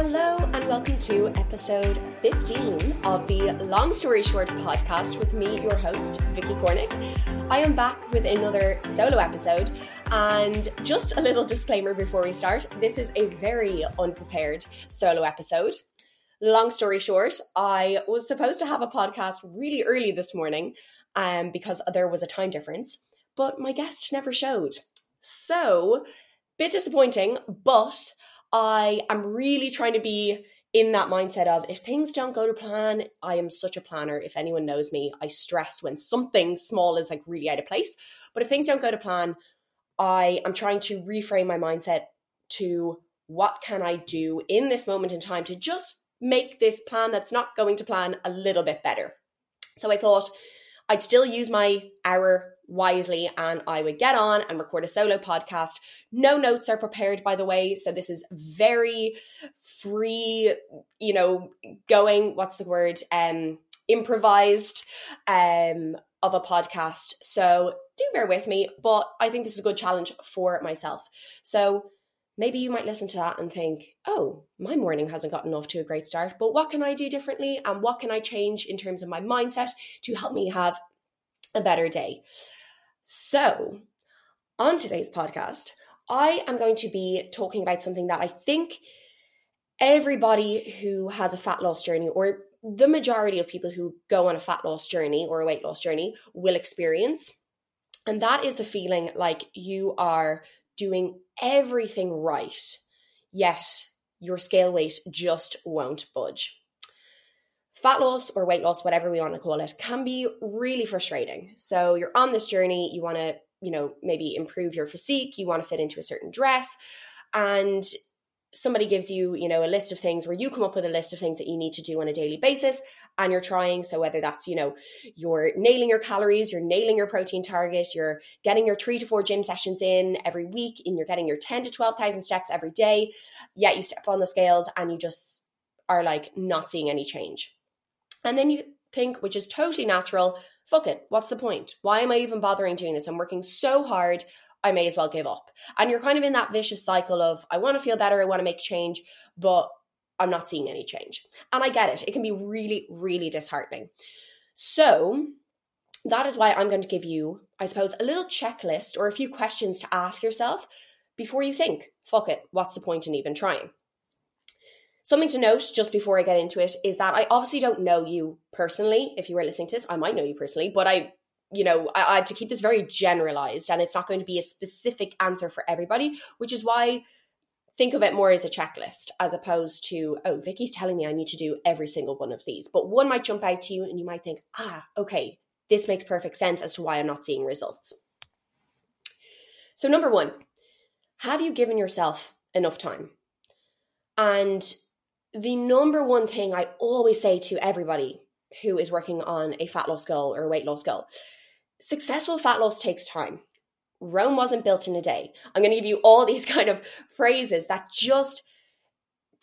Hello, and welcome to episode 15 of the Long Story Short podcast with me, your host, Vicky Cornick. I am back with another solo episode, and just a little disclaimer before we start this is a very unprepared solo episode. Long story short, I was supposed to have a podcast really early this morning um, because there was a time difference, but my guest never showed. So, bit disappointing, but I am really trying to be in that mindset of if things don't go to plan, I am such a planner. If anyone knows me, I stress when something small is like really out of place. But if things don't go to plan, I am trying to reframe my mindset to what can I do in this moment in time to just make this plan that's not going to plan a little bit better. So I thought I'd still use my hour wisely and I would get on and record a solo podcast. No notes are prepared, by the way. So this is very free, you know, going, what's the word? Um, improvised um of a podcast. So do bear with me, but I think this is a good challenge for myself. So maybe you might listen to that and think, oh, my morning hasn't gotten off to a great start, but what can I do differently? And what can I change in terms of my mindset to help me have a better day? So, on today's podcast, I am going to be talking about something that I think everybody who has a fat loss journey, or the majority of people who go on a fat loss journey or a weight loss journey, will experience. And that is the feeling like you are doing everything right, yet your scale weight just won't budge fat loss or weight loss, whatever we want to call it, can be really frustrating. So you're on this journey, you want to, you know, maybe improve your physique, you want to fit into a certain dress, and somebody gives you, you know, a list of things where you come up with a list of things that you need to do on a daily basis and you're trying so whether that's you know you're nailing your calories you're nailing your protein target you're getting your 3 to 4 gym sessions in every week and you're getting your 10 to 12,000 steps every day yet you step on the scales and you just are like not seeing any change and then you think, which is totally natural, fuck it, what's the point? Why am I even bothering doing this? I'm working so hard, I may as well give up. And you're kind of in that vicious cycle of, I want to feel better, I want to make change, but I'm not seeing any change. And I get it, it can be really, really disheartening. So, that is why I'm going to give you, I suppose, a little checklist or a few questions to ask yourself before you think, fuck it, what's the point in even trying? Something to note just before I get into it is that I obviously don't know you personally. If you were listening to this, I might know you personally, but I, you know, I, I to keep this very generalized and it's not going to be a specific answer for everybody, which is why think of it more as a checklist as opposed to, oh, Vicky's telling me I need to do every single one of these. But one might jump out to you and you might think, ah, okay, this makes perfect sense as to why I'm not seeing results. So, number one, have you given yourself enough time? And the number one thing I always say to everybody who is working on a fat loss goal or a weight loss goal successful fat loss takes time. Rome wasn't built in a day. I'm going to give you all these kind of phrases that just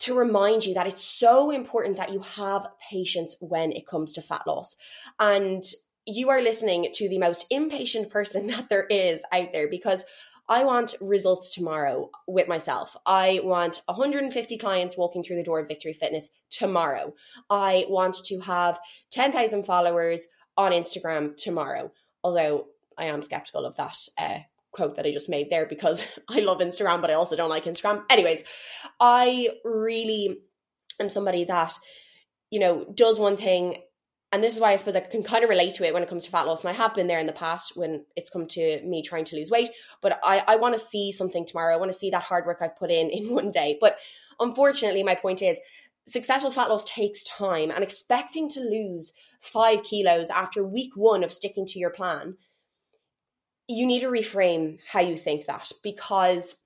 to remind you that it's so important that you have patience when it comes to fat loss. And you are listening to the most impatient person that there is out there because I want results tomorrow with myself. I want 150 clients walking through the door of Victory Fitness tomorrow. I want to have 10,000 followers on Instagram tomorrow. Although I am skeptical of that uh, quote that I just made there because I love Instagram, but I also don't like Instagram. Anyways, I really am somebody that, you know, does one thing and this is why I suppose I can kind of relate to it when it comes to fat loss. And I have been there in the past when it's come to me trying to lose weight. But I, I want to see something tomorrow. I want to see that hard work I've put in in one day. But unfortunately, my point is successful fat loss takes time. And expecting to lose five kilos after week one of sticking to your plan, you need to reframe how you think that because,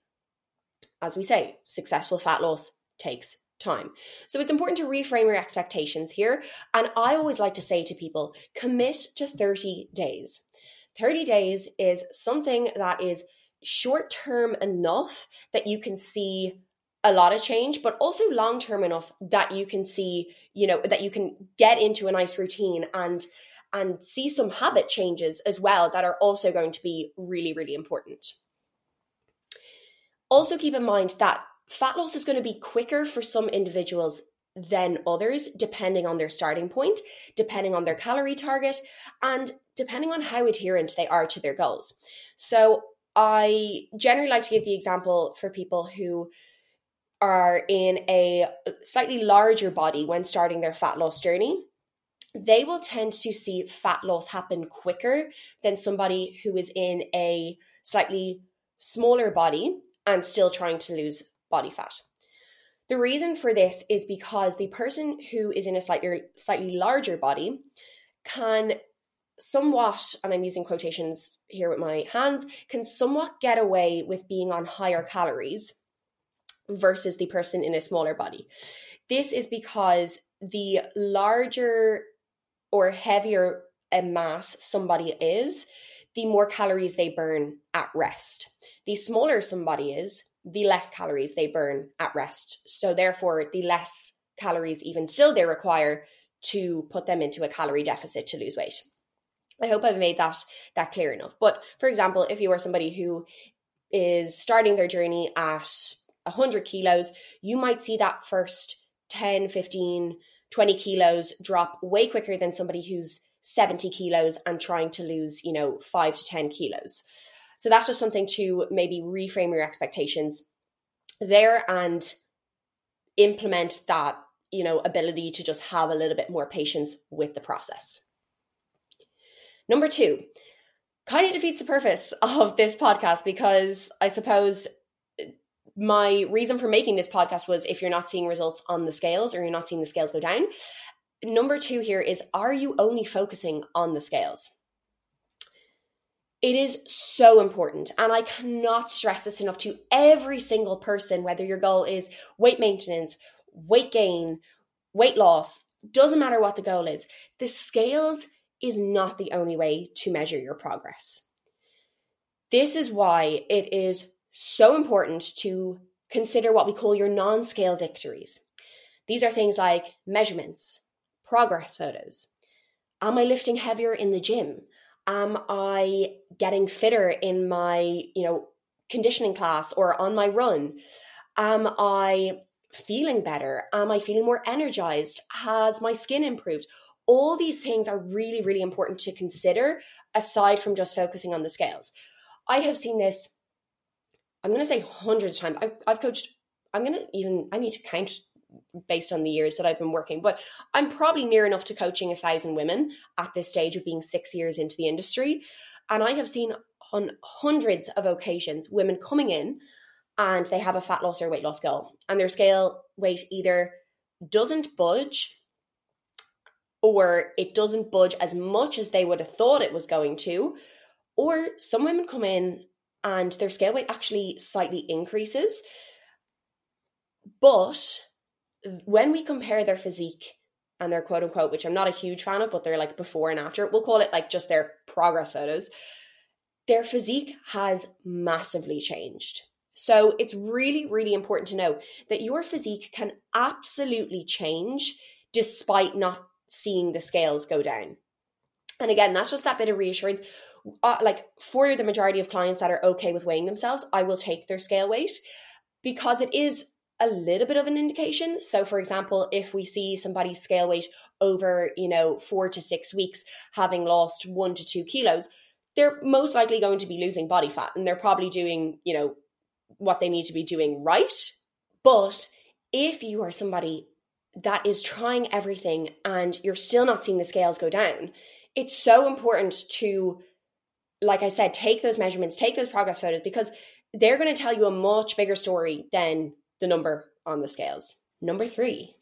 as we say, successful fat loss takes time. So it's important to reframe your expectations here. And I always like to say to people commit to 30 days. 30 days is something that is short term enough that you can see a lot of change, but also long term enough that you can see, you know, that you can get into a nice routine and and see some habit changes as well that are also going to be really, really important. Also, keep in mind that fat loss is going to be quicker for some individuals than others, depending on their starting point, depending on their calorie target, and depending on how adherent they are to their goals. So, I generally like to give the example for people who are in a slightly larger body when starting their fat loss journey. They will tend to see fat loss happen quicker than somebody who is in a slightly smaller body and still trying to lose body fat. The reason for this is because the person who is in a slightly er, slightly larger body can somewhat, and I'm using quotations here with my hands, can somewhat get away with being on higher calories versus the person in a smaller body. This is because the larger or heavier a mass somebody is, the more calories they burn at rest. The smaller somebody is, the less calories they burn at rest. So, therefore, the less calories, even still, they require to put them into a calorie deficit to lose weight. I hope I've made that that clear enough. But for example, if you are somebody who is starting their journey at 100 kilos, you might see that first 10, 15, 20 kilos drop way quicker than somebody who's 70 kilos and trying to lose, you know, 5 to 10 kilos. So that's just something to maybe reframe your expectations there and implement that, you know, ability to just have a little bit more patience with the process. Number two, kind of defeats the purpose of this podcast because I suppose my reason for making this podcast was if you're not seeing results on the scales or you're not seeing the scales go down. Number two here is are you only focusing on the scales? It is so important. And I cannot stress this enough to every single person, whether your goal is weight maintenance, weight gain, weight loss, doesn't matter what the goal is. The scales is not the only way to measure your progress. This is why it is so important to consider what we call your non scale victories. These are things like measurements, progress photos. Am I lifting heavier in the gym? Am I getting fitter in my, you know, conditioning class or on my run? Am I feeling better? Am I feeling more energized? Has my skin improved? All these things are really, really important to consider aside from just focusing on the scales. I have seen this I'm going to say hundreds of times. I've, I've coached, I'm going to even, I need to count based on the years that I've been working, but I'm probably near enough to coaching a thousand women at this stage of being six years into the industry. And I have seen on hundreds of occasions women coming in and they have a fat loss or weight loss goal, and their scale weight either doesn't budge or it doesn't budge as much as they would have thought it was going to. Or some women come in and their scale weight actually slightly increases. But when we compare their physique and their quote unquote, which I'm not a huge fan of, but they're like before and after, we'll call it like just their progress photos, their physique has massively changed. So it's really, really important to know that your physique can absolutely change despite not seeing the scales go down. And again, that's just that bit of reassurance uh, like for the majority of clients that are okay with weighing themselves, I will take their scale weight because it is a little bit of an indication. So, for example, if we see somebody's scale weight over, you know, four to six weeks having lost one to two kilos, they're most likely going to be losing body fat and they're probably doing, you know, what they need to be doing right. But if you are somebody that is trying everything and you're still not seeing the scales go down, it's so important to like I said, take those measurements, take those progress photos because they're going to tell you a much bigger story than the number on the scales. Number three,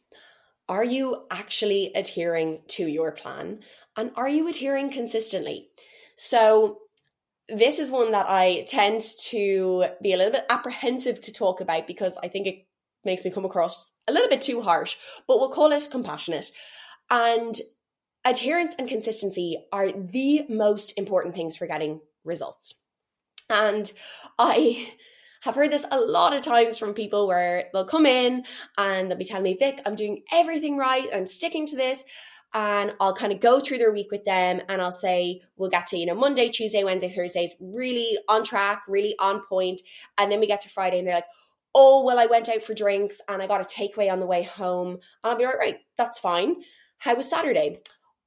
are you actually adhering to your plan? And are you adhering consistently? So, this is one that I tend to be a little bit apprehensive to talk about because I think it makes me come across a little bit too harsh, but we'll call it compassionate. And adherence and consistency are the most important things for getting results. And I have heard this a lot of times from people where they'll come in and they'll be telling me, Vic, I'm doing everything right, I'm sticking to this. And I'll kind of go through their week with them and I'll say, we'll get to, you know, Monday, Tuesday, Wednesday, Thursdays, really on track, really on point. And then we get to Friday and they're like, oh, well, I went out for drinks and I got a takeaway on the way home. And I'll be like, right, that's fine. How was Saturday?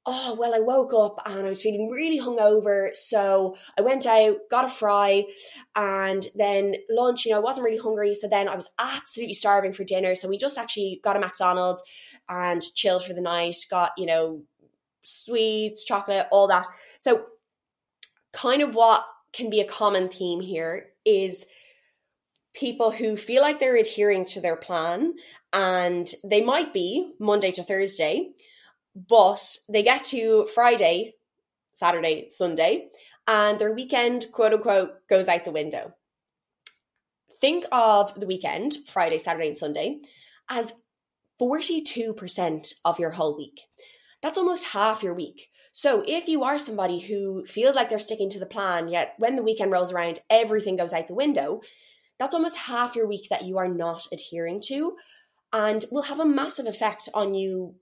Oh, well, I woke up and I was feeling really hungover. So I went out, got a fry, and then lunch, you know, I wasn't really hungry. So then I was absolutely starving for dinner. So we just actually got a McDonald's and chilled for the night, got, you know, sweets, chocolate, all that. So, kind of what can be a common theme here is people who feel like they're adhering to their plan and they might be Monday to Thursday, but they get to Friday, Saturday, Sunday, and their weekend, quote unquote, goes out the window. Think of the weekend, Friday, Saturday, and Sunday, as 42% of your whole week. That's almost half your week. So if you are somebody who feels like they're sticking to the plan, yet when the weekend rolls around, everything goes out the window, that's almost half your week that you are not adhering to and will have a massive effect on you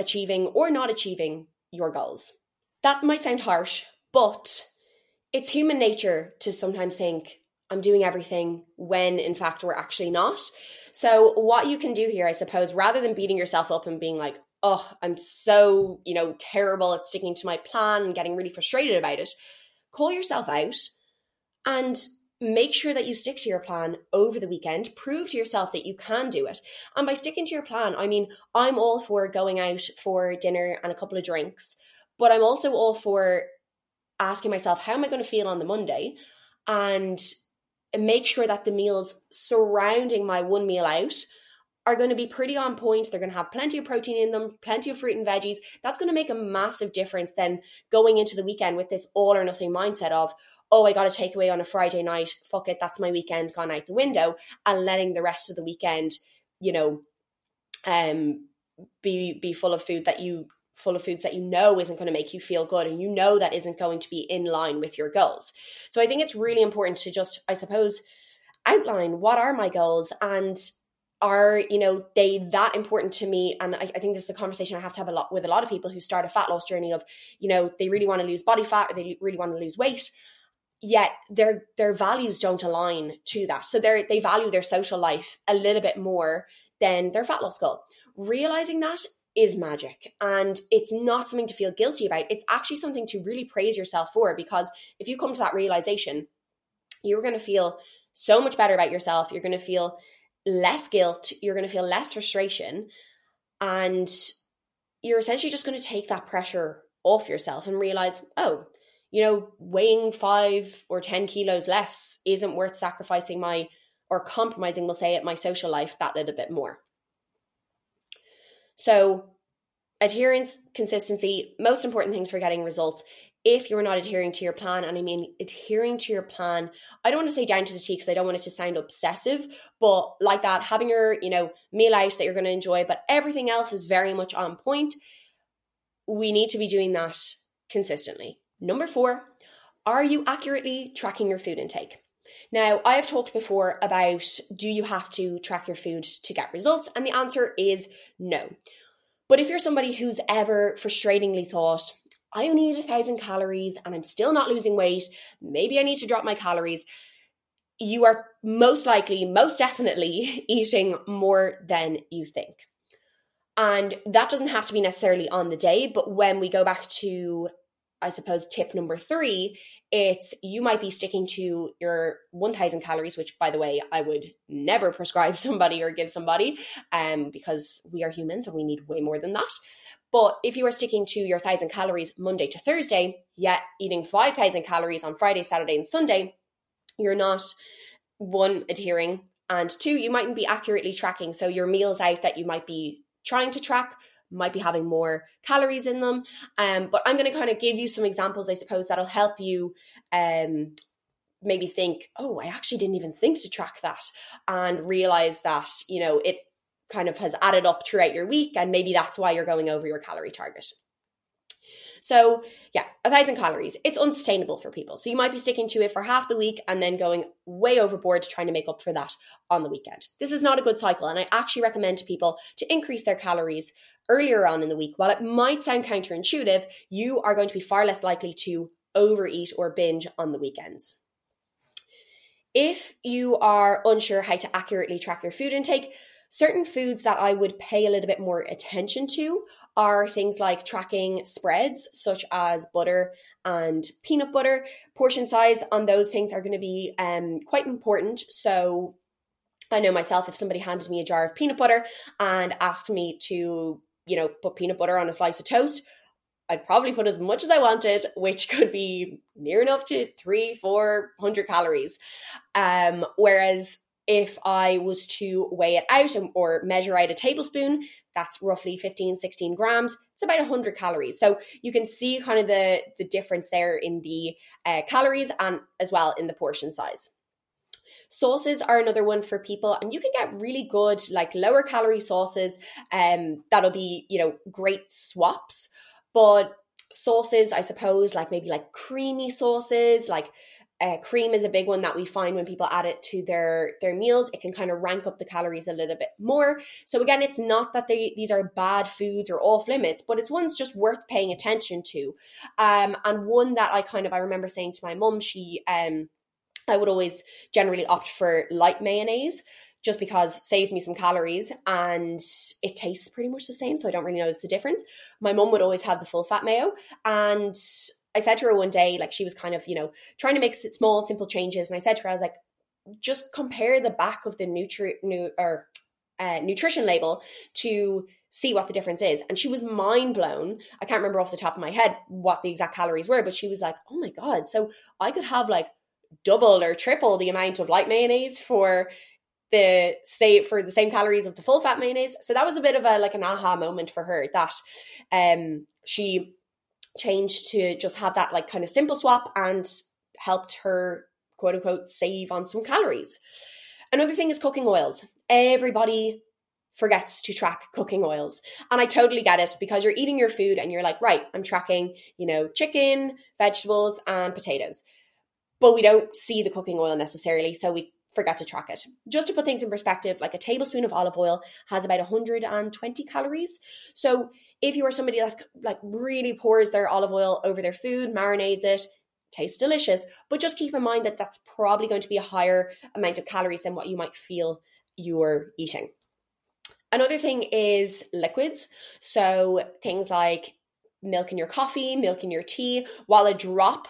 achieving or not achieving your goals. That might sound harsh, but it's human nature to sometimes think, I'm doing everything when in fact we're actually not. So, what you can do here, I suppose, rather than beating yourself up and being like, oh, I'm so, you know, terrible at sticking to my plan and getting really frustrated about it, call yourself out and make sure that you stick to your plan over the weekend. Prove to yourself that you can do it. And by sticking to your plan, I mean, I'm all for going out for dinner and a couple of drinks, but I'm also all for asking myself, how am I going to feel on the Monday? And make sure that the meals surrounding my one meal out are going to be pretty on point. They're going to have plenty of protein in them, plenty of fruit and veggies. That's going to make a massive difference than going into the weekend with this all or nothing mindset of, oh, I got a takeaway on a Friday night. Fuck it, that's my weekend gone out the window, and letting the rest of the weekend, you know, um, be be full of food that you full of foods that you know isn't going to make you feel good and you know that isn't going to be in line with your goals. So I think it's really important to just, I suppose, outline what are my goals and are you know they that important to me and I, I, think this is a conversation i have to have a lot with a lot of people who start a fat loss journey of you know they really want to lose body fat or they really want to lose weight yet their their values don't align to that. So they they value their social life a little bit more than their fat loss goal. Realizing that is magic and it's not something to feel guilty about. It's actually something to really praise yourself for because if you come to that realization, you're going to feel so much better about yourself. You're going to feel less guilt, you're going to feel less frustration and you're essentially just going to take that pressure off yourself and realize, oh, you know, weighing five or 10 kilos less isn't worth sacrificing my or compromising, we'll say it, my social life that little bit more. So, adherence, consistency, most important things for getting results. If you're not adhering to your plan, and I mean adhering to your plan, I don't want to say down to the T because I don't want it to sound obsessive, but like that, having your, you know, meal out that you're going to enjoy, but everything else is very much on point. We need to be doing that consistently. Number four, are you accurately tracking your food intake? Now, I have talked before about do you have to track your food to get results? And the answer is no. But if you're somebody who's ever frustratingly thought, I only eat a thousand calories and I'm still not losing weight, maybe I need to drop my calories, you are most likely, most definitely eating more than you think. And that doesn't have to be necessarily on the day, but when we go back to I suppose tip number three, it's you might be sticking to your 1000 calories, which by the way, I would never prescribe somebody or give somebody um, because we are humans and we need way more than that. But if you are sticking to your 1000 calories Monday to Thursday, yet eating 5000 calories on Friday, Saturday, and Sunday, you're not one adhering and two you mightn't be accurately tracking so your meals out that you might be trying to track might be having more calories in them. Um, but I'm going to kind of give you some examples, I suppose, that'll help you um, maybe think, oh, I actually didn't even think to track that, and realize that, you know, it kind of has added up throughout your week, and maybe that's why you're going over your calorie target. So, yeah, a thousand calories. It's unsustainable for people. So, you might be sticking to it for half the week and then going way overboard trying to make up for that on the weekend. This is not a good cycle. And I actually recommend to people to increase their calories earlier on in the week, while it might sound counterintuitive, you are going to be far less likely to overeat or binge on the weekends. if you are unsure how to accurately track your food intake, certain foods that I would pay a little bit more attention to are things like tracking spreads, such as butter and peanut butter. Portion size on those things are going to be um, quite important. So, I know myself, if somebody handed me a jar of peanut butter and asked me to, you know, put peanut butter on a slice of toast, I'd probably put as much as I wanted, which could be near enough to three, four hundred calories. Um, whereas if I was to weigh it out or measure out a tablespoon, that's roughly 15, 16 grams. It's about 100 calories. So you can see kind of the, the difference there in the uh, calories and as well in the portion size. Sauces are another one for people, and you can get really good, like lower calorie sauces. Um, that'll be, you know, great swaps but sauces, I suppose, like maybe like creamy sauces, like uh, cream is a big one that we find when people add it to their their meals. It can kind of rank up the calories a little bit more. So again, it's not that they these are bad foods or off limits, but it's ones just worth paying attention to. Um, and one that I kind of I remember saying to my mum, she um, I would always generally opt for light mayonnaise just because saves me some calories and it tastes pretty much the same. So I don't really notice the difference. My mum would always have the full fat mayo. And I said to her one day, like she was kind of, you know, trying to make small, simple changes. And I said to her, I was like, just compare the back of the nutri- nu- or, uh, nutrition label to see what the difference is. And she was mind blown. I can't remember off the top of my head what the exact calories were, but she was like, oh my God. So I could have like double or triple the amount of light mayonnaise for the say for the same calories of the full fat mayonnaise. So that was a bit of a like an aha moment for her that um she changed to just have that like kind of simple swap and helped her quote unquote save on some calories. Another thing is cooking oils. Everybody forgets to track cooking oils. And I totally get it because you're eating your food and you're like, right, I'm tracking, you know, chicken, vegetables, and potatoes. But we don't see the cooking oil necessarily. So we forgot to track it. Just to put things in perspective, like a tablespoon of olive oil has about 120 calories. So if you are somebody that like really pours their olive oil over their food, marinades it, tastes delicious, but just keep in mind that that's probably going to be a higher amount of calories than what you might feel you're eating. Another thing is liquids. So things like milk in your coffee, milk in your tea, while a drop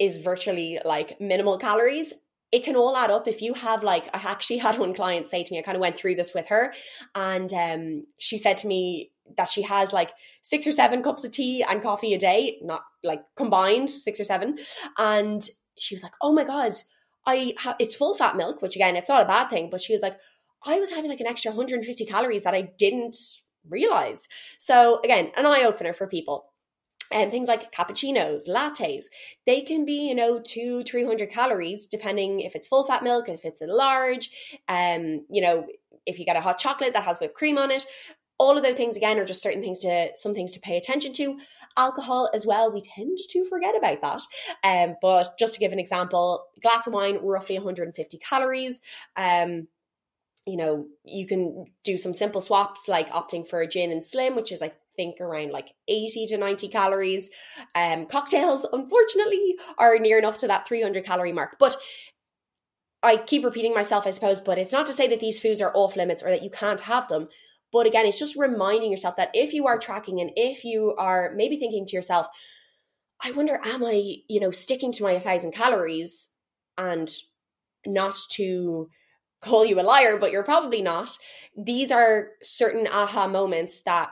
is virtually like minimal calories, it can all add up. If you have like i actually had one client say to me i kind of went through this with her and um, she said to me that she has like six or seven cups of tea and coffee a day not like combined six or seven and she was like oh my god i it's full fat milk which again it's not a bad thing but she was like i was having like an extra 150 calories that i didn't realize. So again an eye-opener for people and things like cappuccinos, lattes, they can be, you know, two, 300 calories, depending if it's full fat milk, if it's a large, um, you know, if you get a hot chocolate that has whipped cream on it. All of those things, again, are just certain things to, some things to pay attention to. Alcohol as well, we tend to forget about that. Um, but just to give an example, glass of wine, roughly 150 calories. Um, you know, you can do some simple swaps like opting for a gin and slim, which is like think around like 80 to 90 calories. Um, cocktails, unfortunately, are near enough to that 300 calorie mark. But I keep repeating myself, I suppose, but it's not to say that these foods are off limits or that you can't have them. But again, it's just reminding yourself that if you are tracking and if you are maybe thinking to yourself, I wonder, am I, you know, sticking to my 1,000 calories and not to call you a liar, but you're probably not. These are certain aha moments that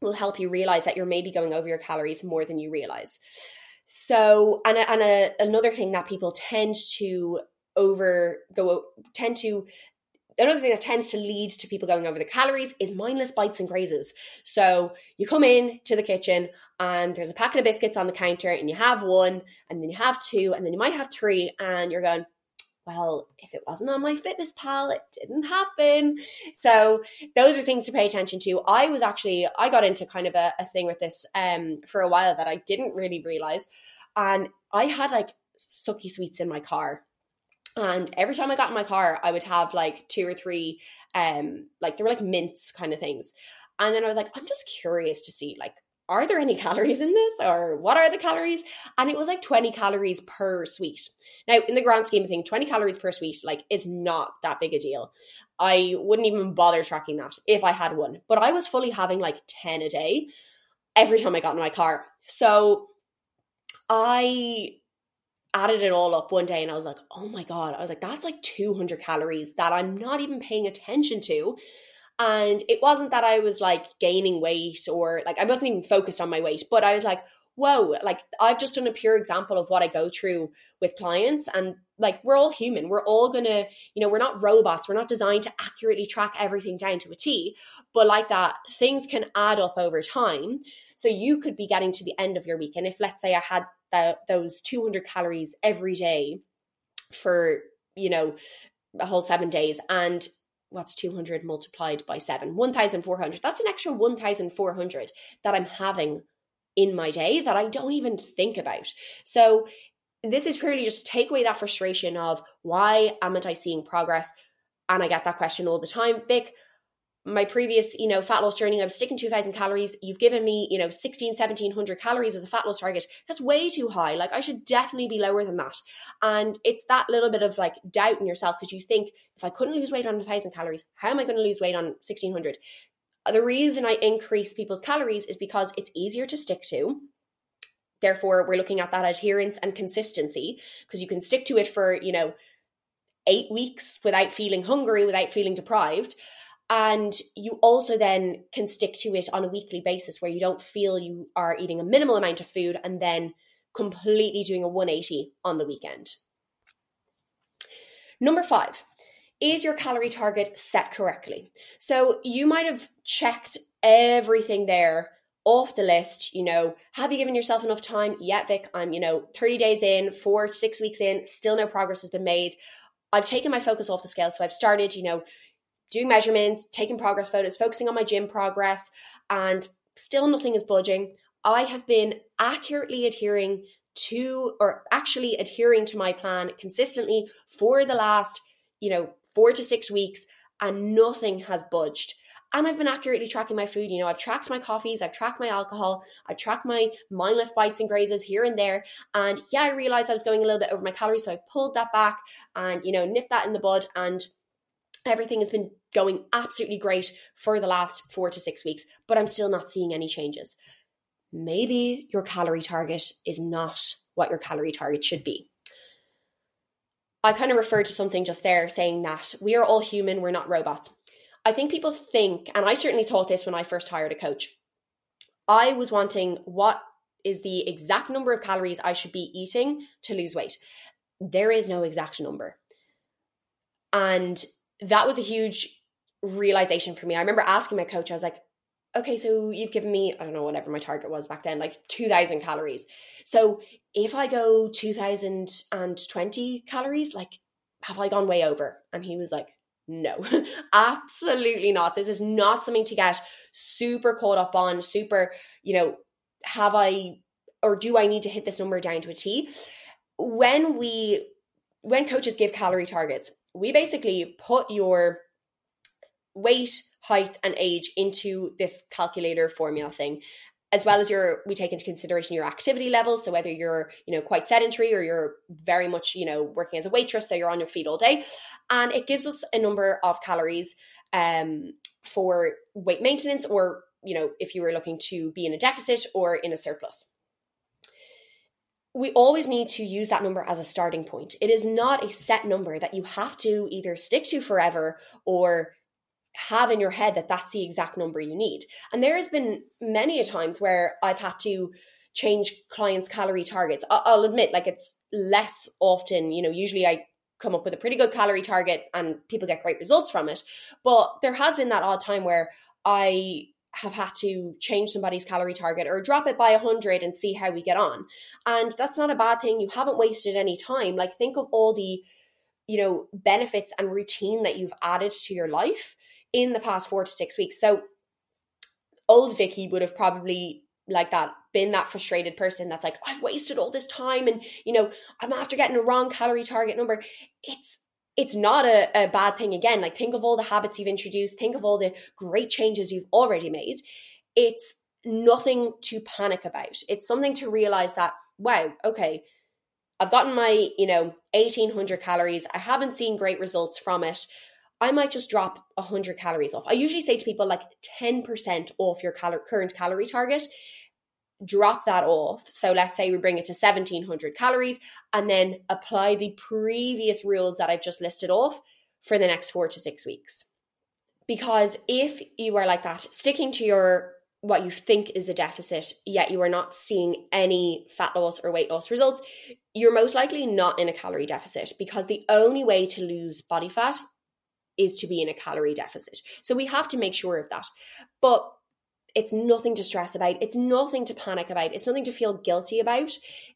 will help you realize that you're maybe going over your calories more than you realize. So, and a, and a, another thing that people tend to over go tend to another thing that tends to lead to people going over the calories is mindless bites and grazes. So you come in to the kitchen and there's a packet of biscuits on the counter and you have one and then you have two and then you might have three and you're going, well, if it wasn't on MyFitnessPal, it didn't happen. So those are things to pay attention to. I was actually, I got into kind of a, a thing with this um, for a while that I didn't really realize. And I had like sucky sweets in my car. And every time I got in my car, I would have like two or three, um, like they were like mints kind of things. And then I was like, I'm just curious to see like are there any calories in this or what are the calories? And it was like 20 calories per sweet. Now, in the grand scheme of things, 20 calories per sweet, like, is not that big a deal. I wouldn't even bother tracking that if I had one. But I was fully having like 10 a day every time I got in my car. So I added it all up one day and I was like, oh my God. I was like, that's like 200 calories that I'm not even paying attention to. And it wasn't that I was like gaining weight or like I wasn't even focused on my weight, but I was like, whoa, like I've just done a pure example of what I go through with clients. And like we're all human. We're all gonna, you know, we're not robots. We're not designed to accurately track everything down to a T. But like that, things can add up over time. So you could be getting to the end of your week. And if let's say I had the, those 200 calories every day for, you know, a whole seven days and what's 200 multiplied by 7 1400 that's an extra 1400 that i'm having in my day that I don't even think about. So this is purely just to take away that frustration of why amn't I seeing progress? And I get that question all the time. Vic, my previous, you know, fat loss journey, I was sticking 2000 calories. You've given me, you know, 16, 1700 calories as a fat loss target. That's way too high. Like I should definitely be lower than that. And it's that little bit of like doubt in yourself because you think if I couldn't lose weight on a thousand calories, how am I going to lose weight on 1600? Uh, the reason I increase people's calories is because it's easier to stick to. Therefore, we're looking at that adherence and consistency because you can stick to it for, you know, eight weeks without feeling hungry, without feeling deprived. And you also then can stick to it on a weekly basis where you don't feel you are eating a minimal amount of food and then completely doing a 180 on the weekend. Number five, is your calorie target set correctly? So you might have checked everything there off the list. You know, have you given yourself enough time? Yeah, Vic, I'm, you know, 30 days in, four six weeks in, still no progress has been made. I've taken my focus off the scale. So I've started, you know, doing measurements, taking progress photos, focusing on my gym progress, and still nothing is budging. I have been accurately adhering to, or actually adhering to my plan consistently for the last, you know, four to six weeks and nothing has budged. And I've been accurately tracking my food. You know, I've tracked my coffees, I've tracked my alcohol, I've tracked my mindless bites and grazes here and there. And yeah, I realized I was going a little bit over my calories. So I pulled that back and, you know, nipped that in the bud. And everything has been going absolutely great for the last four to six weeks, but I'm still not seeing any changes. Maybe your calorie target is not what your calorie target should be. I kind of referred to something just there saying that we are all human, we're not robots. I think people think, and I certainly thought this when I first hired a coach, I was wanting what is the exact number of calories I should be eating to lose weight. There is no exact number. And that was a huge realization for me. I remember asking my coach, I was like, okay, so you've given me, I don't know, whatever my target was back then, like 2000 calories. So if I go 2020 calories, like, have I gone way over? And he was like, no, absolutely not. This is not something to get super caught up on, super, you know, have I or do I need to hit this number down to a T? When we, when coaches give calorie targets, we basically put your weight, height, and age into this calculator formula thing as well as your we take into consideration your activity levels so whether you're you know quite sedentary or you're very much you know working as a waitress so you're on your feet all day. And it gives us a number of calories um for weight maintenance or you know if you were looking to be in a deficit or in a surplus. We always need to use that number as a starting point. It is not a set number that you have to either stick to forever or have in your head that that's the exact number you need. And there has been many a times where I've had to change clients' calorie targets. I'll admit, like it's less often, you know, usually I come up with a pretty good calorie target and people get great results from it. But there has been that odd time where I have had to change somebody's calorie target or drop it by 100 and see how we get on. And that's not a bad thing. You haven't wasted any time. Like think of all the you know benefits and routine that you've added to your life in the past 4 to 6 weeks. So old Vicky would have probably like that been that frustrated person that's like I've wasted all this time and you know I'm after getting a wrong calorie target number. It's it's not a, a bad thing again. Like, think of all the habits you've introduced, think of all the great changes you've already made. It's nothing to panic about. It's something to realize that, wow, okay, I've gotten my, you know, 1800 calories. I haven't seen great results from it. I might just drop 100 calories off. I usually say to people like 10% off your cal- current calorie target. Drop that off. So let's say we bring it to 1700 calories and then apply the previous rules that I've just listed off for the next four to six weeks. Because if you are like that, sticking to your what you think is a deficit, yet you are not seeing any fat loss or weight loss results, you're most likely not in a calorie deficit because the only way to lose body fat is to be in a calorie deficit. So we have to make sure of that. But it's nothing to stress about. It's nothing to panic about. It's nothing to feel guilty about.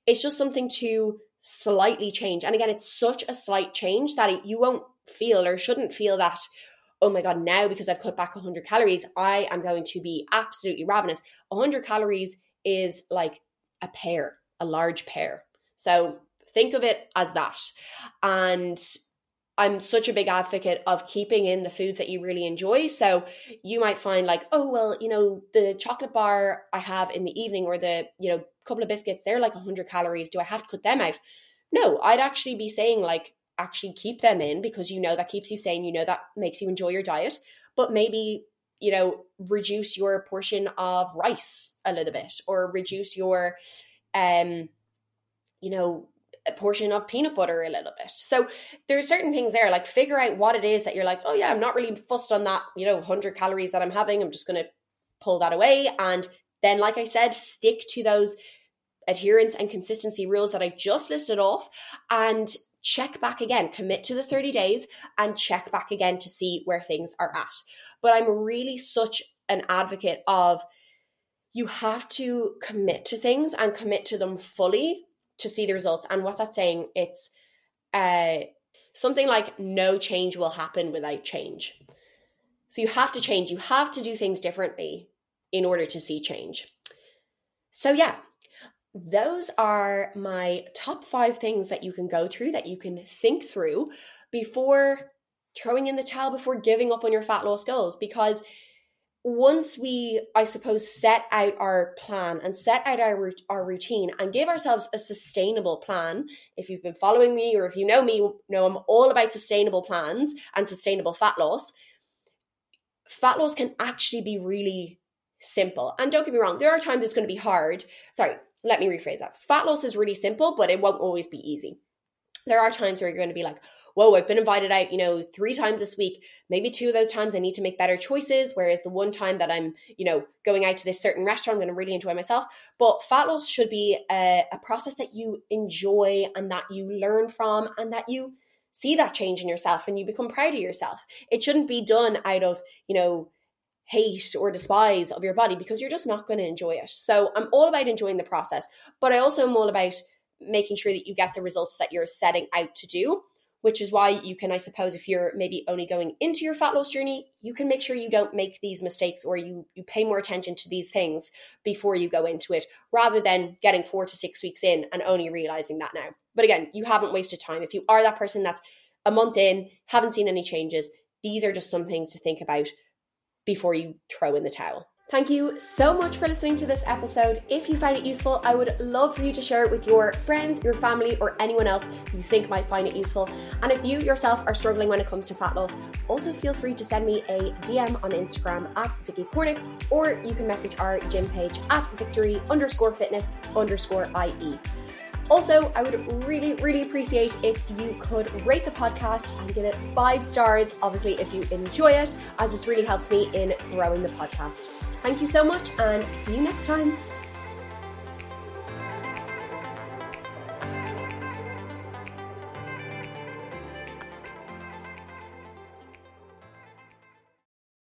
It's just something to slightly change. And again, it's such a slight change that you won't feel or shouldn't feel that, oh my God, now because I've cut back 100 calories, I am going to be absolutely ravenous. 100 calories is like a pear, a large pear. So think of it as that. And I'm such a big advocate of keeping in the foods that you really enjoy. So you might find like, oh well, you know, the chocolate bar I have in the evening or the, you know, couple of biscuits, they're like 100 calories. Do I have to cut them out? No, I'd actually be saying like actually keep them in because you know that keeps you sane, you know that makes you enjoy your diet, but maybe you know reduce your portion of rice a little bit or reduce your um you know a portion of peanut butter a little bit. So there's certain things there, like figure out what it is that you're like, oh yeah, I'm not really fussed on that, you know, 100 calories that I'm having. I'm just going to pull that away. And then, like I said, stick to those adherence and consistency rules that I just listed off and check back again, commit to the 30 days and check back again to see where things are at. But I'm really such an advocate of you have to commit to things and commit to them fully to see the results. And what's that saying? It's uh, something like no change will happen without change. So you have to change, you have to do things differently in order to see change. So, yeah, those are my top five things that you can go through, that you can think through before throwing in the towel, before giving up on your fat loss goals. Because once we, I suppose, set out our plan and set out our, our routine and give ourselves a sustainable plan, if you've been following me or if you know me, you know I'm all about sustainable plans and sustainable fat loss. Fat loss can actually be really simple. And don't get me wrong, there are times it's going to be hard. Sorry, let me rephrase that. Fat loss is really simple, but it won't always be easy. There are times where you're going to be like, whoa, I've been invited out, you know, three times this week. Maybe two of those times I need to make better choices. Whereas the one time that I'm, you know, going out to this certain restaurant, I'm going to really enjoy myself. But fat loss should be a, a process that you enjoy and that you learn from and that you see that change in yourself and you become proud of yourself. It shouldn't be done out of, you know, hate or despise of your body because you're just not going to enjoy it. So I'm all about enjoying the process, but I also am all about making sure that you get the results that you're setting out to do, which is why you can, I suppose, if you're maybe only going into your fat loss journey, you can make sure you don't make these mistakes or you you pay more attention to these things before you go into it, rather than getting four to six weeks in and only realizing that now. But again, you haven't wasted time. If you are that person that's a month in, haven't seen any changes, these are just some things to think about before you throw in the towel. Thank you so much for listening to this episode. If you find it useful, I would love for you to share it with your friends, your family, or anyone else you think might find it useful. And if you yourself are struggling when it comes to fat loss, also feel free to send me a DM on Instagram at Vicky Cornick, or you can message our gym page at victory underscore fitness underscore IE. Also, I would really, really appreciate if you could rate the podcast and give it five stars, obviously, if you enjoy it, as this really helps me in growing the podcast. Thank you so much and see you next time.